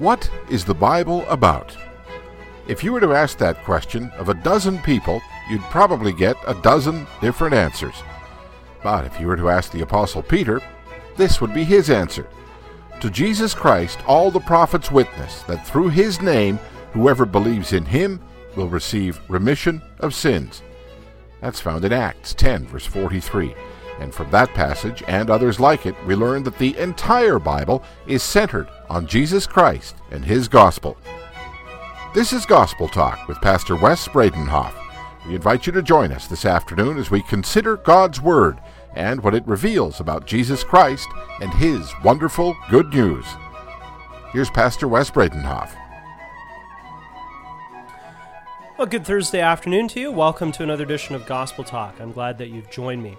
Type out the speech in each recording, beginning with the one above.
What is the Bible about? If you were to ask that question of a dozen people, you'd probably get a dozen different answers. But if you were to ask the Apostle Peter, this would be his answer. To Jesus Christ, all the prophets witness that through his name, whoever believes in him will receive remission of sins. That's found in Acts 10, verse 43. And from that passage and others like it, we learn that the entire Bible is centered on Jesus Christ and his gospel. This is Gospel Talk with Pastor Wes Bredenhof. We invite you to join us this afternoon as we consider God's Word and what it reveals about Jesus Christ and his wonderful good news. Here's Pastor Wes Bredenhof. Well, good Thursday afternoon to you. Welcome to another edition of Gospel Talk. I'm glad that you've joined me.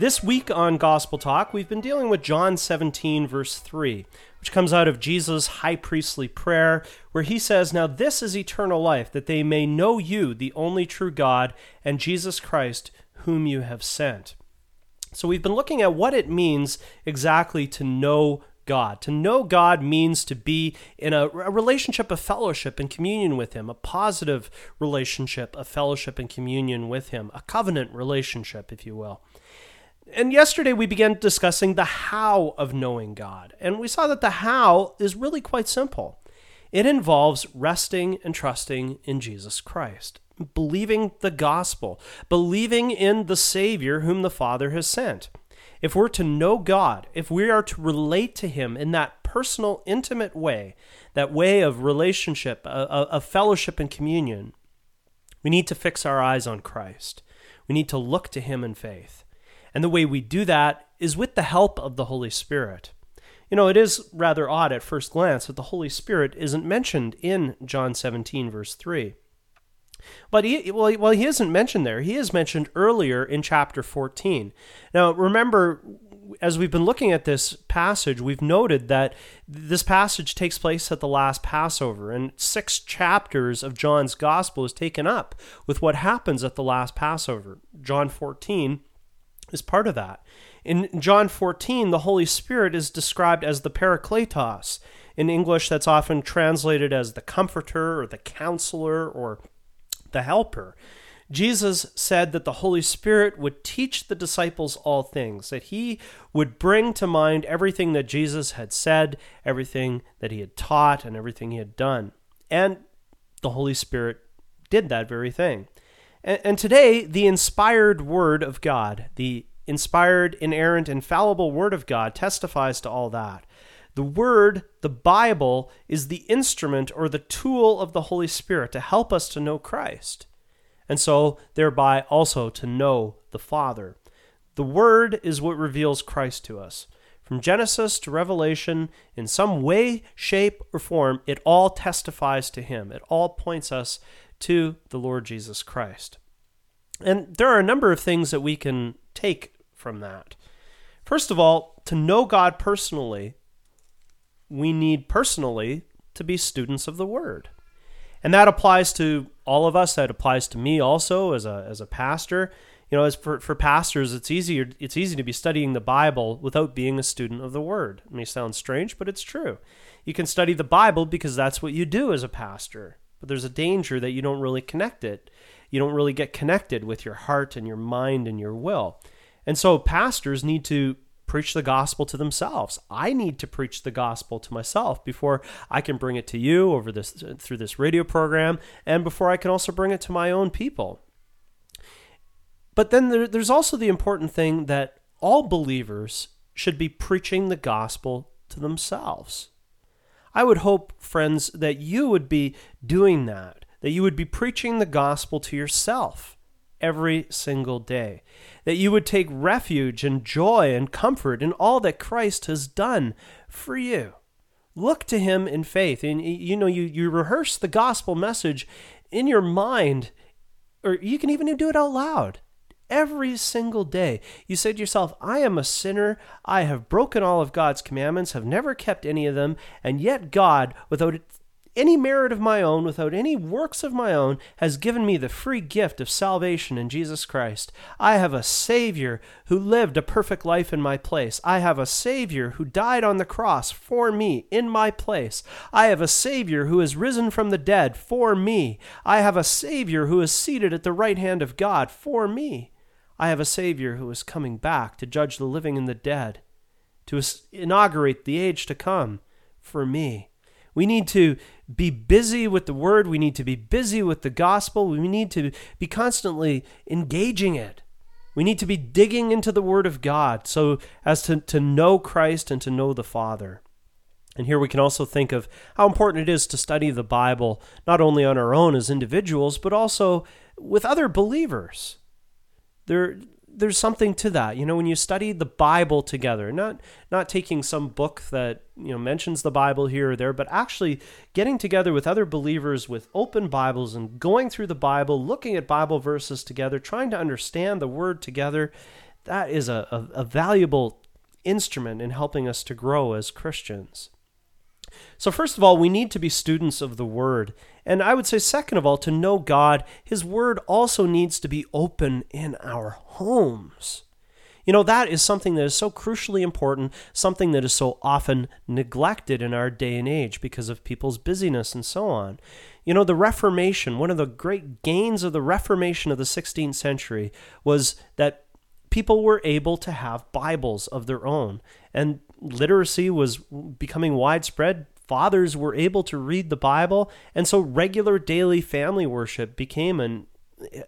This week on Gospel Talk, we've been dealing with John 17, verse 3, which comes out of Jesus' high priestly prayer, where he says, Now this is eternal life, that they may know you, the only true God, and Jesus Christ, whom you have sent. So we've been looking at what it means exactly to know God. To know God means to be in a, a, relationship of fellowship and communion with Him, a positive relationship of fellowship and communion with Him, a covenant relationship, if you will. And yesterday we began discussing the how of knowing God. And we saw that the how is really quite simple it involves resting and trusting in Jesus Christ, believing the gospel, believing in the Savior whom the Father has sent. If we're to know God, if we are to relate to Him in that personal, intimate way, that way of relationship, of fellowship and communion, we need to fix our eyes on Christ. We need to look to Him in faith. And the way we do that is with the help of the Holy Spirit. You know, it is rather odd at first glance that the Holy Spirit isn't mentioned in John 17, verse 3. But he, well, well, he isn't mentioned there. He is mentioned earlier in chapter 14. Now, remember, as we've been looking at this passage, we've noted that this passage takes place at the last Passover, and six chapters of John's gospel is taken up with what happens at the last Passover. John 14 is part of that. In John 14, the Holy Spirit is described as the Parakletos. In English, that's often translated as the Comforter or the Counselor or the Helper. Jesus said that the Holy Spirit would teach the disciples all things, that he would bring to mind everything that Jesus had said, everything that he had taught, and everything he had done. And the Holy Spirit did that very thing. And, and today, the inspired Word of God, the inspired, inerrant, infallible Word of God testifies to all that. The Word, the Bible, is the instrument or the tool of the Holy Spirit to help us to know Christ, and so thereby also to know the Father. The Word is what reveals Christ to us. From Genesis to Revelation, in some way, shape, or form, it all testifies to Him. It all points us to the Lord Jesus Christ. And there are a number of things that we can take from that. First of all, to know God personally, we need personally to be students of the Word. And that applies to all of us. That applies to me also as a, as a pastor. You know, as for, for pastors, it's easier it's easy to be studying the Bible without being a student of the Word. It may sound strange, but it's true. You can study the Bible because that's what you do as a pastor. But there's a danger that you don't really connect it you don't really get connected with your heart and your mind and your will. And so pastors need to preach the gospel to themselves. I need to preach the gospel to myself before I can bring it to you over this through this radio program and before I can also bring it to my own people. But then there, there's also the important thing that all believers should be preaching the gospel to themselves. I would hope, friends, that you would be doing that that you would be preaching the gospel to yourself every single day, that you would take refuge and joy and comfort in all that Christ has done for you. Look to him in faith. And you know, you, you rehearse the gospel message in your mind, or you can even do it out loud. Every single day, you say to yourself, I am a sinner. I have broken all of God's commandments, have never kept any of them, and yet God, without any merit of my own, without any works of my own, has given me the free gift of salvation in Jesus Christ. I have a Savior who lived a perfect life in my place. I have a Savior who died on the cross for me in my place. I have a Savior who is risen from the dead for me. I have a Savior who is seated at the right hand of God for me. I have a Savior who is coming back to judge the living and the dead, to inaugurate the age to come for me. We need to be busy with the word. We need to be busy with the gospel. We need to be constantly engaging it. We need to be digging into the word of God so as to, to know Christ and to know the Father. And here we can also think of how important it is to study the Bible, not only on our own as individuals, but also with other believers. There, there's something to that. You know, when you study the Bible together, not not taking some book that, you know, mentions the Bible here or there, but actually getting together with other believers with open Bibles and going through the Bible, looking at Bible verses together, trying to understand the word together, that is a, a, a valuable instrument in helping us to grow as Christians. So, first of all, we need to be students of the Word. And I would say, second of all, to know God, His Word also needs to be open in our homes. You know, that is something that is so crucially important, something that is so often neglected in our day and age because of people's busyness and so on. You know, the Reformation, one of the great gains of the Reformation of the 16th century was that people were able to have Bibles of their own. And literacy was becoming widespread. Fathers were able to read the Bible, and so regular daily family worship became an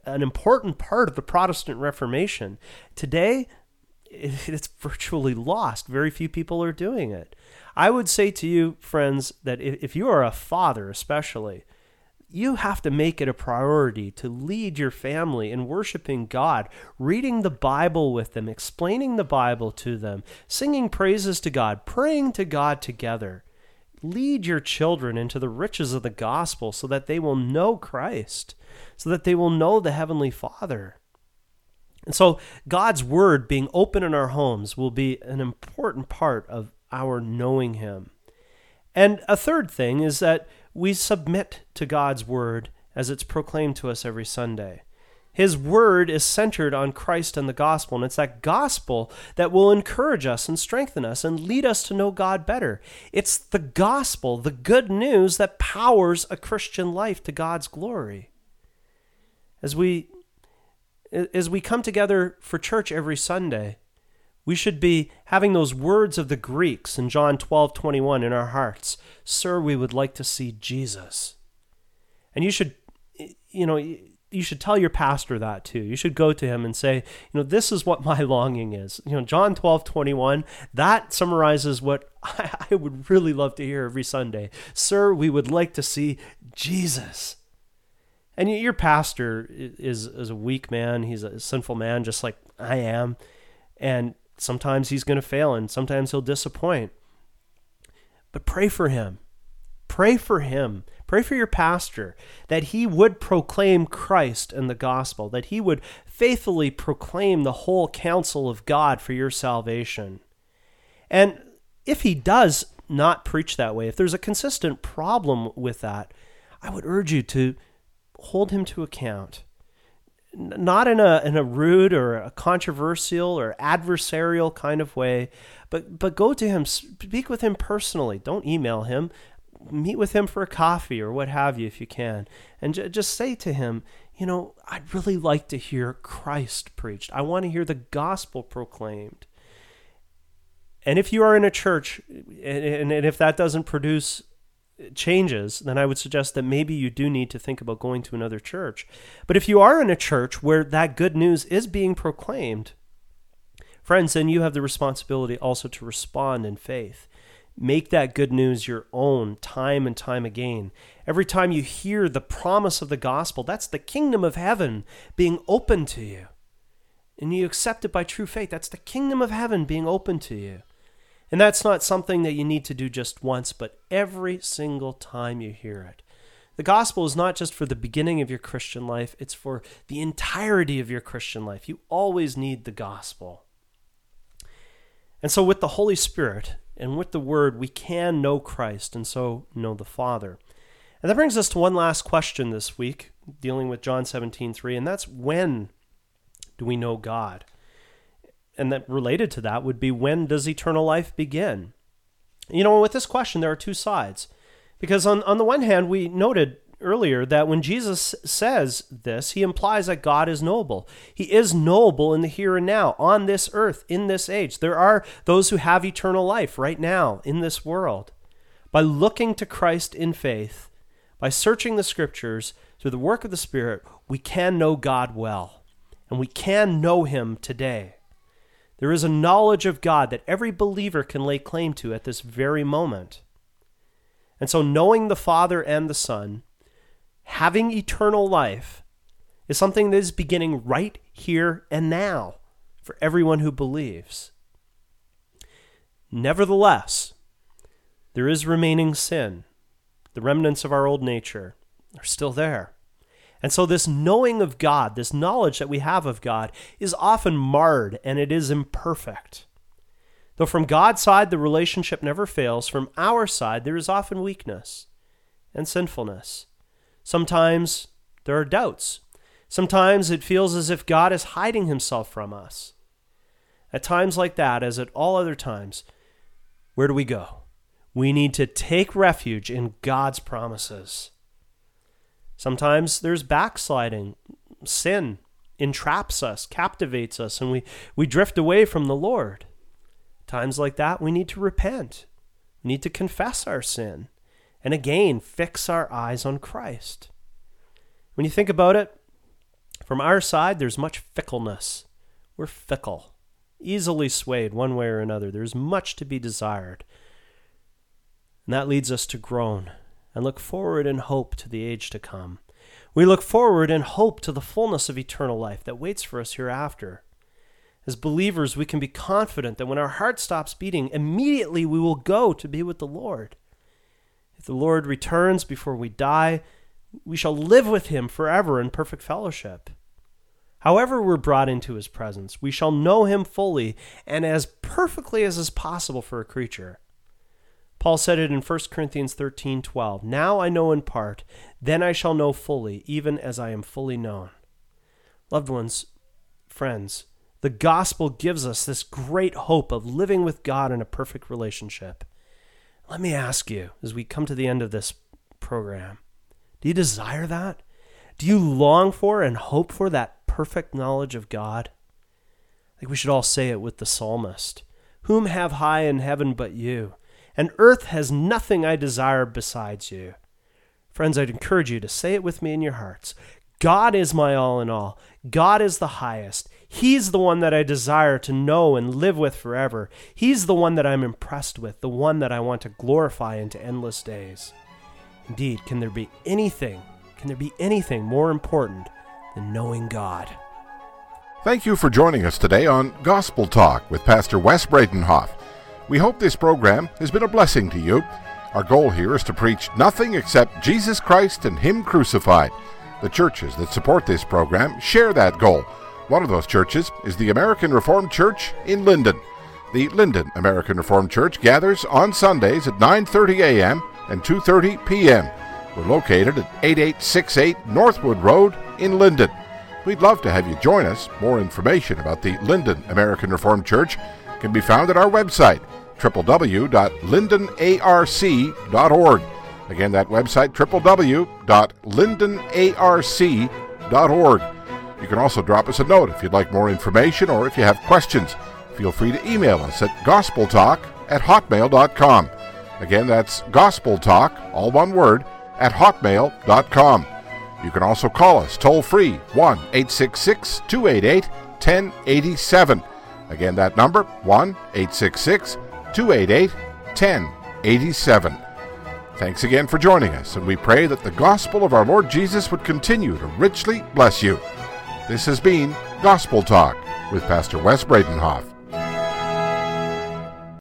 an important part of the Protestant Reformation. Today, it's virtually lost. Very few people are doing it. I would say to you, friends, that if you are a father, especially, you have to make it a priority to lead your family in worshiping God, reading the Bible with them, explaining the Bible to them, singing praises to God, praying to God together. Lead your children into the riches of the gospel so that they will know Christ, so that they will know the Heavenly Father. And so, God's Word being open in our homes will be an important part of our knowing Him. And a third thing is that we submit to God's word as it's proclaimed to us every Sunday. His word is centered on Christ and the gospel, and it's that gospel that will encourage us and strengthen us and lead us to know God better. It's the gospel, the good news that powers a Christian life to God's glory. As we as we come together for church every Sunday, we should be having those words of the Greeks in John 12 21 in our hearts. Sir, we would like to see Jesus. And you should, you know, you should tell your pastor that too. You should go to him and say, you know, this is what my longing is. You know, John 12 21, that summarizes what I would really love to hear every Sunday. Sir, we would like to see Jesus. And your pastor is, is a weak man. He's a sinful man, just like I am. And Sometimes he's going to fail and sometimes he'll disappoint. But pray for him. Pray for him. Pray for your pastor that he would proclaim Christ and the gospel, that he would faithfully proclaim the whole counsel of God for your salvation. And if he does not preach that way, if there's a consistent problem with that, I would urge you to hold him to account not in a in a rude or a controversial or adversarial kind of way, but but go to him, speak with him personally. Don't email him. Meet with him for a coffee or what have you if you can, and j- just say to him, you know, I'd really like to hear Christ preached. I want to hear the gospel proclaimed. And if you are in a church, and, and if that doesn't produce changes, then I would suggest that maybe you do need to think about going to another church. But if you are in a church where that good news is being proclaimed, friends, then you have the responsibility also to respond in faith. Make that good news your own time and time again. Every time you hear the promise of the gospel, that's the kingdom of heaven being open to you. And you accept it by true faith. That's the kingdom of heaven being open to you. And that's not something that you need to do just once, but every single time you hear it. The gospel is not just for the beginning of your Christian life, it's for the entirety of your Christian life. You always need the gospel. And so, with the Holy Spirit and with the Word, we can know Christ and so know the Father. And that brings us to one last question this week, dealing with John 17, 3, and that's when do we know God? And that related to that would be when does eternal life begin? You know, with this question, there are two sides. Because on, on the one hand, we noted earlier that when Jesus says this, he implies that God is knowable. He is knowable in the here and now, on this earth, in this age. There are those who have eternal life right now in this world. By looking to Christ in faith, by searching the scriptures through the work of the Spirit, we can know God well, and we can know Him today. There is a knowledge of God that every believer can lay claim to at this very moment. And so, knowing the Father and the Son, having eternal life, is something that is beginning right here and now for everyone who believes. Nevertheless, there is remaining sin. The remnants of our old nature are still there. And so, this knowing of God, this knowledge that we have of God, is often marred and it is imperfect. Though from God's side the relationship never fails, from our side there is often weakness and sinfulness. Sometimes there are doubts. Sometimes it feels as if God is hiding himself from us. At times like that, as at all other times, where do we go? We need to take refuge in God's promises. Sometimes there's backsliding. Sin entraps us, captivates us, and we, we drift away from the Lord. Times like that, we need to repent. We need to confess our sin. And again, fix our eyes on Christ. When you think about it, from our side, there's much fickleness. We're fickle, easily swayed one way or another. There's much to be desired. And that leads us to groan and look forward in hope to the age to come. We look forward in hope to the fullness of eternal life that waits for us hereafter. As believers, we can be confident that when our heart stops beating, immediately we will go to be with the Lord. If the Lord returns before we die, we shall live with him forever in perfect fellowship. However, we're brought into his presence, we shall know him fully and as perfectly as is possible for a creature. Paul said it in 1 Corinthians 13:12. Now I know in part, then I shall know fully, even as I am fully known. Loved ones, friends, the gospel gives us this great hope of living with God in a perfect relationship. Let me ask you, as we come to the end of this program, do you desire that? Do you long for and hope for that perfect knowledge of God? I think we should all say it with the psalmist Whom have high in heaven but you? And earth has nothing I desire besides you. Friends, I'd encourage you to say it with me in your hearts. God is my all in all. God is the highest. He's the one that I desire to know and live with forever. He's the one that I'm impressed with, the one that I want to glorify into endless days. Indeed, can there be anything, can there be anything more important than knowing God? Thank you for joining us today on Gospel Talk with Pastor Wes Bredenhof. We hope this program has been a blessing to you. Our goal here is to preach nothing except Jesus Christ and Him crucified. The churches that support this program share that goal. One of those churches is the American Reformed Church in Lynden. The Lynden American Reformed Church gathers on Sundays at 9:30 a.m. and 2:30 p.m. We're located at 8868 Northwood Road in Lynden. We'd love to have you join us. More information about the Lynden American Reformed Church can be found at our website, www.lyndenarc.org. Again, that website, www.lyndenarc.org. You can also drop us a note if you'd like more information or if you have questions. Feel free to email us at gospeltalk at hotmail.com. Again, that's gospeltalk, all one word, at hotmail.com. You can also call us toll free 1 866 288 1087. Again, that number 1 866 288 1087. Thanks again for joining us, and we pray that the gospel of our Lord Jesus would continue to richly bless you. This has been Gospel Talk with Pastor Wes Bredenhof.